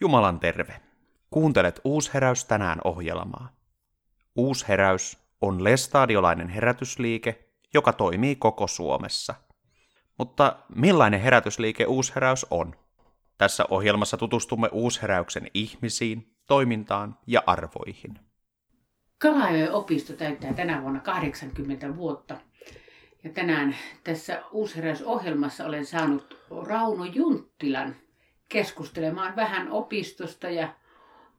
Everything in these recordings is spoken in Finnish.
Jumalan terve. Kuuntelet Uusheräys tänään ohjelmaa. Uusheräys on lestadiolainen herätysliike, joka toimii koko Suomessa. Mutta millainen herätysliike Uusheräys on? Tässä ohjelmassa tutustumme Uusheräyksen ihmisiin, toimintaan ja arvoihin. Kalajoen opisto täyttää tänä vuonna 80 vuotta. Ja tänään tässä Uusheräysohjelmassa olen saanut Rauno Junttilan keskustelemaan vähän opistosta ja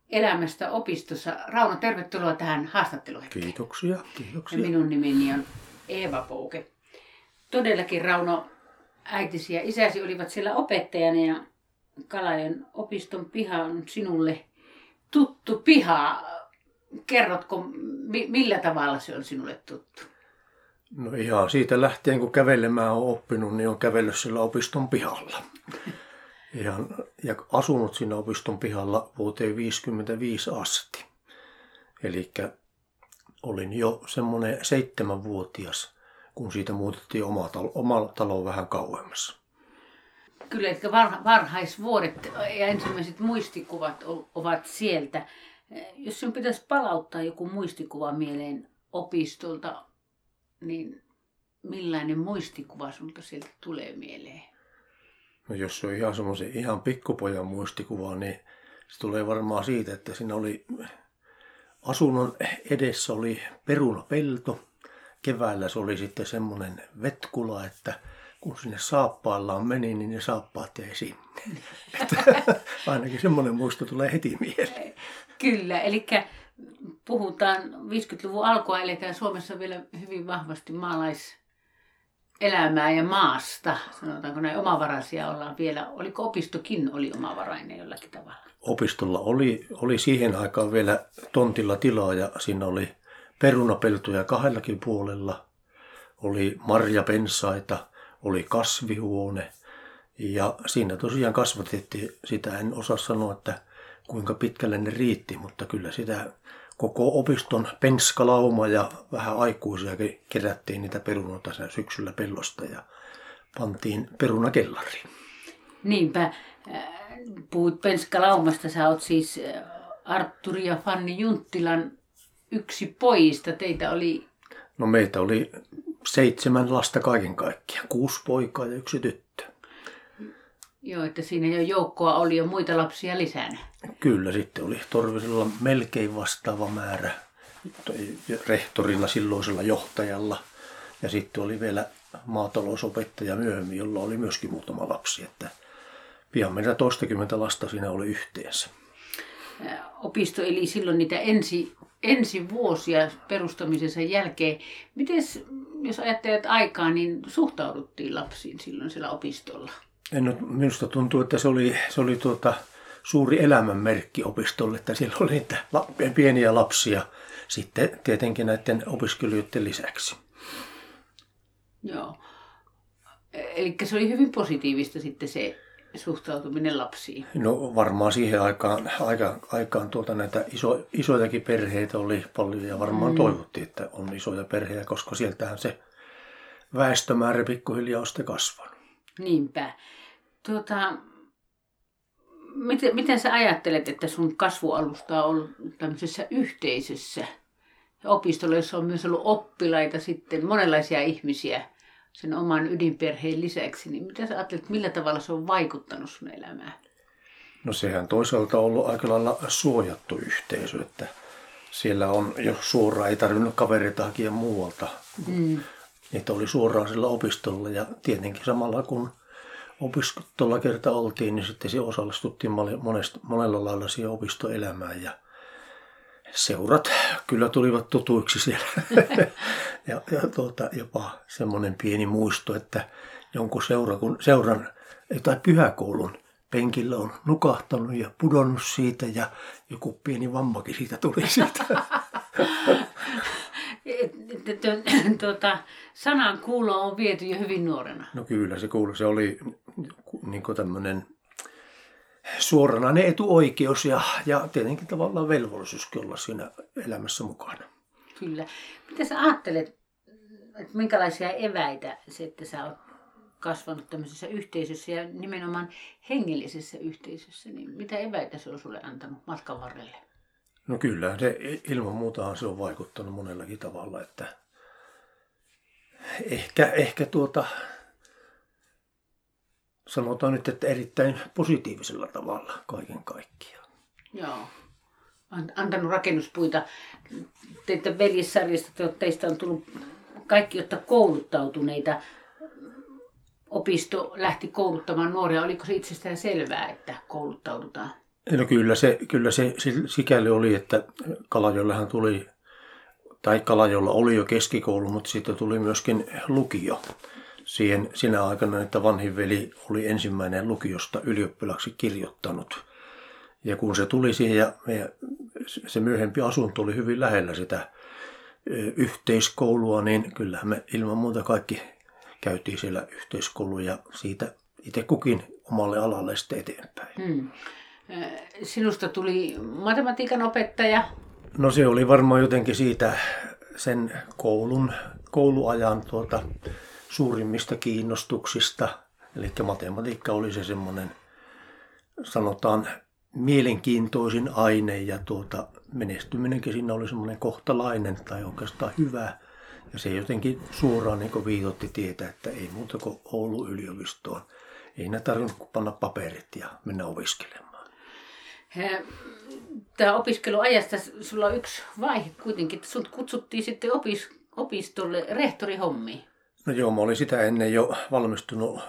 elämästä opistossa. Rauno, tervetuloa tähän haastatteluun. Kiitoksia, kiitoksia. Ja minun nimeni on Eeva Pouke. Todellakin Rauno, äitisi ja isäsi olivat siellä opettajana ja Kalajan opiston piha on sinulle tuttu piha. Kerrotko, millä tavalla se on sinulle tuttu? No ihan siitä lähtien, kun kävelemään on oppinut, niin on kävellyt sillä opiston pihalla. Ihan, ja asunut siinä opiston pihalla vuoteen 55 asti. Eli olin jo semmoinen seitsemänvuotias, kun siitä muutettiin oma talo, oma talo vähän kauemmas. Kyllä, että varhaisvuodet ja ensimmäiset muistikuvat ovat sieltä. Jos sinun pitäisi palauttaa joku muistikuva mieleen opistolta, niin millainen muistikuva sinulta sieltä tulee mieleen? No jos se on ihan semmoisen ihan pikkupojan muistikuva, niin se tulee varmaan siitä, että siinä oli asunnon edessä oli perunapelto. Keväällä se oli sitten semmoinen vetkula, että kun sinne saappaillaan meni, niin ne saappaat jäi sinne. Ainakin semmoinen muisto tulee heti mieleen. Kyllä, eli puhutaan 50-luvun alkua, eletään Suomessa vielä hyvin vahvasti maalais elämää ja maasta, sanotaanko näin omavaraisia ollaan vielä. Oliko opistokin oli omavarainen jollakin tavalla? Opistolla oli, oli siihen aikaan vielä tontilla tilaa ja siinä oli perunapeltoja kahdellakin puolella. Oli marjapensaita, oli kasvihuone ja siinä tosiaan kasvatettiin, sitä en osaa sanoa, että kuinka pitkälle ne riitti, mutta kyllä sitä koko opiston penskalauma ja vähän aikuisiakin kerättiin niitä perunoita syksyllä pellosta ja pantiin perunakellariin. Niinpä. Äh, puhut penskalaumasta, sä oot siis äh, Arturi ja Fanni Junttilan yksi poista. Teitä oli... No meitä oli seitsemän lasta kaiken kaikkiaan. Kuusi poikaa ja yksi tyttö. Joo, että siinä jo joukkoa oli jo muita lapsia lisänä. Kyllä, sitten oli Torvisella melkein vastaava määrä rehtorilla, silloisella johtajalla. Ja sitten oli vielä maatalousopettaja myöhemmin, jolla oli myöskin muutama lapsi. Että pian meillä toistakymmentä lasta siinä oli yhteensä. Opisto eli silloin niitä ensi, ensi vuosia perustamisensa jälkeen. Miten, jos ajattelet aikaa, niin suhtauduttiin lapsiin silloin siellä opistolla? En, minusta tuntuu, että se oli, se oli tuota, suuri elämänmerkki opistolle, että siellä oli niitä pieniä lapsia sitten tietenkin näiden opiskelijoiden lisäksi. Joo. Eli se oli hyvin positiivista sitten se suhtautuminen lapsiin. No varmaan siihen aikaan, aika, aikaan tuota näitä iso, isojakin perheitä oli paljon ja varmaan mm. toivottiin, että on isoja perheitä, koska sieltähän se väestömäärä pikkuhiljaa on sitten kasvanut. Niinpä. Tuota, miten, miten sä ajattelet, että sun kasvualusta on ollut tämmöisessä yhteisössä opistolla, jossa on myös ollut oppilaita sitten, monenlaisia ihmisiä sen oman ydinperheen lisäksi, niin mitä sä ajattelet, millä tavalla se on vaikuttanut sun elämään? No sehän toisaalta on ollut aika lailla suojattu yhteisö, että siellä on, jos suoraan ei tarvinnut kavereita hakea muualta, mm. Niitä oli suoraan sillä opistolla ja tietenkin samalla kun opistolla kerta oltiin, niin sitten se osallistuttiin monesta, monella lailla siihen opistoelämään ja seurat kyllä tulivat tutuiksi siellä. ja, ja tuota, jopa semmoinen pieni muisto, että jonkun seura, kun seuran tai pyhäkoulun penkillä on nukahtanut ja pudonnut siitä ja joku pieni vammakin siitä tuli siitä. tuota, sanan kuulo on viety jo hyvin nuorena. No kyllä se kuului. Se oli niin tämmöinen suoranainen etuoikeus ja, ja tietenkin tavallaan velvollisuuskin olla siinä elämässä mukana. Kyllä. Mitä sä ajattelet, että minkälaisia eväitä se, että sä oot kasvanut tämmöisessä yhteisössä ja nimenomaan hengellisessä yhteisössä, niin mitä eväitä se on sulle antanut matkan varrelle? No kyllä, se ilman muutahan se on vaikuttanut monellakin tavalla, että ehkä, ehkä tuota, sanotaan nyt, että erittäin positiivisella tavalla kaiken kaikkiaan. Joo. Antanut rakennuspuita. Teitä veljessarjasta, teistä on tullut kaikki, jotta kouluttautuneita. Opisto lähti kouluttamaan nuoria. Oliko se itsestään selvää, että kouluttaudutaan? No kyllä se, kyllä se sikäli oli, että Kalajollehan tuli, tai Kalajolla oli jo keskikoulu, mutta sitten tuli myöskin lukio siihen sinä aikana, että vanhin veli oli ensimmäinen lukiosta ylioppilaksi kirjoittanut. Ja kun se tuli siihen ja se myöhempi asunto oli hyvin lähellä sitä yhteiskoulua, niin kyllähän me ilman muuta kaikki käytiin siellä yhteiskoulu ja siitä itse kukin omalle alalle sitten eteenpäin. Hmm. Sinusta tuli matematiikan opettaja. No se oli varmaan jotenkin siitä sen koulun, kouluajan tuota, suurimmista kiinnostuksista. Eli matematiikka oli se semmoinen, sanotaan, mielenkiintoisin aine ja tuota, menestyminenkin siinä oli semmoinen kohtalainen tai oikeastaan hyvä. Ja se jotenkin suoraan niin viitotti tietä, että ei muuta kuin Oulun yliopistoon. Ei ne tarvinnut panna paperit ja mennä opiskelemaan. Tämä opiskeluajasta, sulla on yksi vaihe kuitenkin, että sinut kutsuttiin sitten opis, opistolle rehtorihommiin. No joo, mä olin sitä ennen jo valmistunut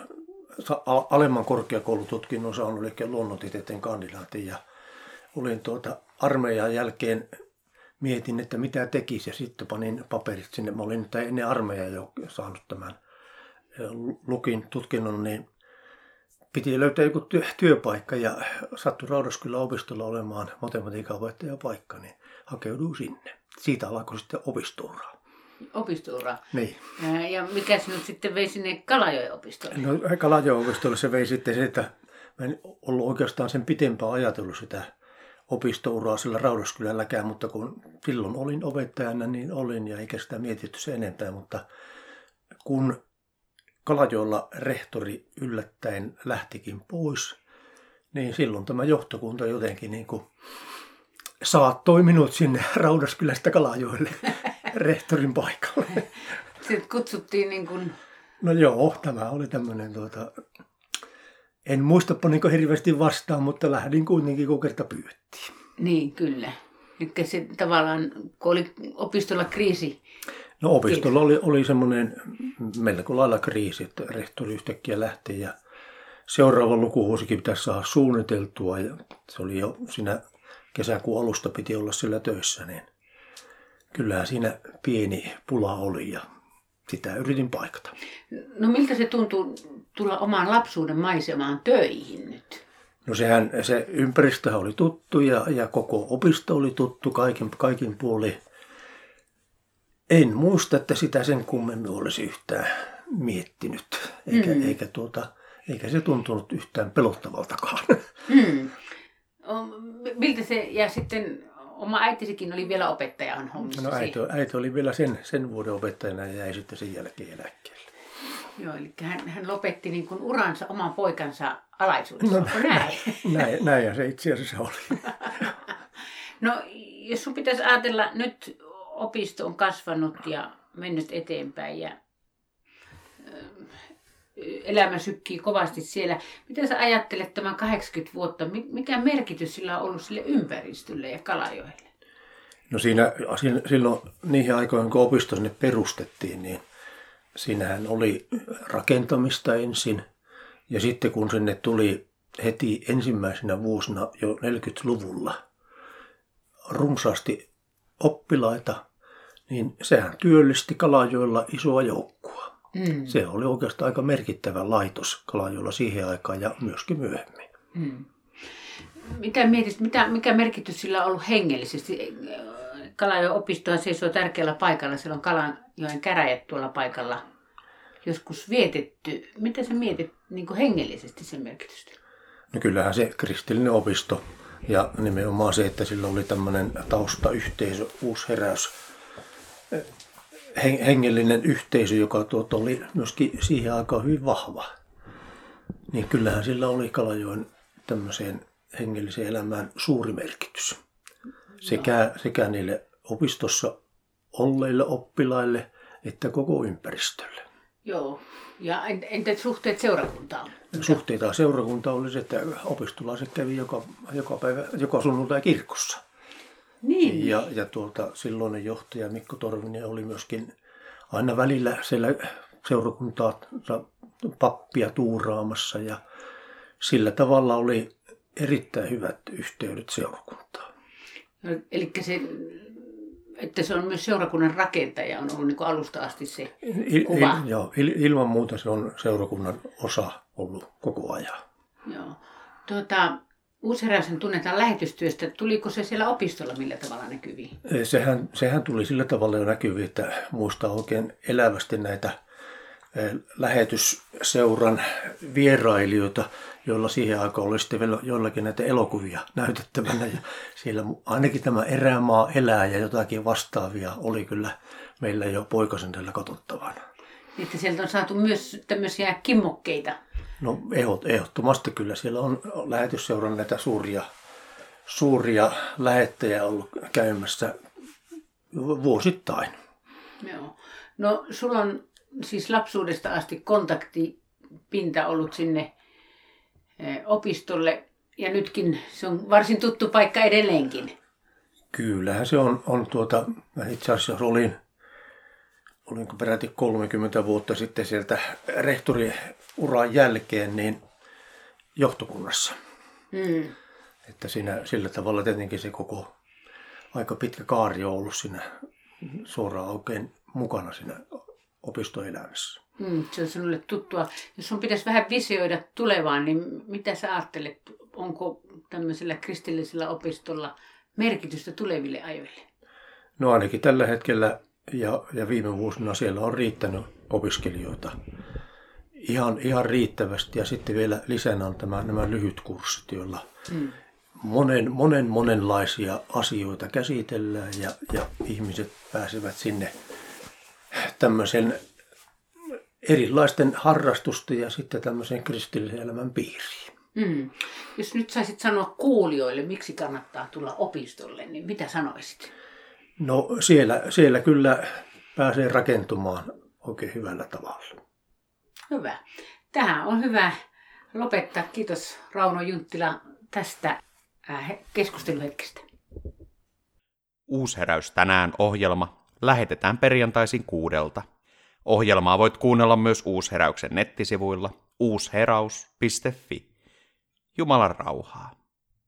alemman korkeakoulututkinnon saanut, eli luonnontieteiden kandidaatin. Ja olin tuota armeijan jälkeen mietin, että mitä tekisi ja sitten panin paperit sinne. Mä olin ennen armeijaa jo saanut tämän lukin tutkinnon, niin piti löytää joku työ, työpaikka ja sattui Raudaskylän opistolla olemaan matematiikan paikka, niin hakeuduin sinne. Siitä alkoi sitten opistoura opistoura. Niin. Ja mikä nyt sitten vei sinne Kalajoen opistolle? No Kalajoen opistolle se vei sitten se, että mä en ollut oikeastaan sen pitempään ajatellut sitä opistouraa sillä Raudaskylälläkään, mutta kun silloin olin opettajana, niin olin ja eikä sitä mietitty se enempää, mutta kun Kalajoella rehtori yllättäen lähtikin pois, niin silloin tämä johtokunta jotenkin niin kuin saattoi minut sinne Raudaskylästä Kalajoelle rehtorin paikalle. Sitten kutsuttiin niin kuin... No joo, tämä oli tämmöinen tuota... En muistapa niin hirveästi vastaan, mutta lähdin kuitenkin kun kerta pyydettiin. Niin, kyllä. Nyt se tavallaan, kun oli opistolla kriisi. No opistolla oli, oli semmoinen melko lailla kriisi, että rehtori yhtäkkiä lähti ja seuraava lukuvuosikin pitäisi saada suunniteltua ja se oli jo siinä kesäkuun alusta piti olla sillä töissä, niin kyllähän siinä pieni pula oli ja sitä yritin paikata. No miltä se tuntuu tulla omaan lapsuuden maisemaan töihin nyt? No sehän, se ympäristö oli tuttu ja, ja koko opisto oli tuttu kaikin, kaikin puoli. En muista, että sitä sen kummemmin olisi yhtään miettinyt, eikä, mm. eikä, tuota, eikä se tuntunut yhtään pelottavaltakaan. Mm. Miltä se, ja sitten oma äitisikin oli vielä opettajan hommissa. No äiti, äiti oli vielä sen, sen vuoden opettajana ja jäi sitten sen jälkeen eläkkeelle. Joo, eli hän, hän lopetti niin kuin uransa oman poikansa alaisuudessa. No, näin? näin, näin ja se itse asiassa oli. no, jos sun pitäisi ajatella, nyt opisto on kasvanut ja mennyt eteenpäin ja elämä sykkii kovasti siellä. Miten sä ajattelet tämän 80 vuotta, mikä merkitys sillä on ollut sille ympäristölle ja Kalajoelle? No siinä, silloin niihin aikoihin, kun opisto sinne perustettiin, niin siinähän oli rakentamista ensin. Ja sitten kun sinne tuli heti ensimmäisenä vuosina jo 40-luvulla runsaasti oppilaita, niin sehän työllisti Kalajoilla isoa joukkoa. Mm. Se oli oikeastaan aika merkittävä laitos Kalajolla siihen aikaan ja myöskin myöhemmin. Mm. Mitä mietit, mitä, mikä merkitys sillä on ollut hengellisesti? Kalajoen opistoa seisoo tärkeällä paikalla. Siellä on Kalajoen käräjät tuolla paikalla joskus vietetty. Mitä sä mietit niin kuin hengellisesti sen merkitystä? No kyllähän se kristillinen opisto ja nimenomaan se, että sillä oli tämmöinen taustayhteisö, uusi heräys hengellinen yhteisö, joka tuota oli myöskin siihen aikaan hyvin vahva. Niin kyllähän sillä oli Kalajoen tämmöiseen hengelliseen elämään suuri merkitys. Sekä, sekä niille opistossa olleille oppilaille että koko ympäristölle. Joo. Ja entä suhteet seurakuntaan? Suhteita seurakunta oli se, että opistolaiset kävi joka, joka, päivä, joka sunnuntai kirkossa. Niin. Ja, ja tuolta silloinen johtaja Mikko Torvinen oli myöskin aina välillä siellä seurakuntaa pappia tuuraamassa ja sillä tavalla oli erittäin hyvät yhteydet seurakuntaan. No, eli se, että se on myös seurakunnan rakentaja, on ollut niin alusta asti se il, kuva. Il, joo, il, ilman muuta se on seurakunnan osa ollut koko ajan. Joo. Tuota, Uusheräisen tunnetaan lähetystyöstä. Tuliko se siellä opistolla millä tavalla näkyviin? Sehän, sehän tuli sillä tavalla jo näkyviin, että muistaa oikein elävästi näitä lähetysseuran vierailijoita, joilla siihen aikaan oli sitten vielä joillakin näitä elokuvia näytettävänä. Ja siellä ainakin tämä erämaa elää ja jotakin vastaavia oli kyllä meillä jo poikasen tällä katsottavana. Että sieltä on saatu myös tämmöisiä kimmokkeita. No ehdottomasti kyllä. Siellä on lähetysseuran näitä suuria, suuria lähettäjä ollut käymässä vuosittain. Joo. No sulla on siis lapsuudesta asti kontaktipinta ollut sinne eh, opistolle ja nytkin se on varsin tuttu paikka edelleenkin. Kyllähän se on, on tuota, itse asiassa olin, olinko peräti 30 vuotta sitten sieltä rehtoriuran jälkeen niin johtokunnassa. Mm. Että siinä, sillä tavalla tietenkin se koko aika pitkä kaari on ollut siinä suoraan oikein mukana siinä opistoelämässä. Hmm, se on sinulle tuttua. Jos sun pitäisi vähän visioida tulevaan, niin mitä sä ajattelet, onko tämmöisellä kristillisellä opistolla merkitystä tuleville ajoille? No ainakin tällä hetkellä ja, ja viime vuosina siellä on riittänyt opiskelijoita ihan, ihan riittävästi. Ja sitten vielä lisänä on tämä, nämä lyhyt kurssit, joilla hmm. monen, monen, monenlaisia asioita käsitellään ja, ja ihmiset pääsevät sinne tämmöisen erilaisten harrastusten ja sitten tämmöisen kristillisen elämän piiriin. Mm. Jos nyt saisit sanoa kuulijoille, miksi kannattaa tulla opistolle, niin mitä sanoisit? No siellä, siellä kyllä pääsee rakentumaan oikein hyvällä tavalla. Hyvä. Tähän on hyvä lopettaa. Kiitos Rauno Junttila tästä äh, keskusteluhetkestä. Uusheräys tänään ohjelma lähetetään perjantaisin kuudelta. Ohjelmaa voit kuunnella myös Uusheräyksen nettisivuilla uusheraus.fi. Jumalan rauhaa.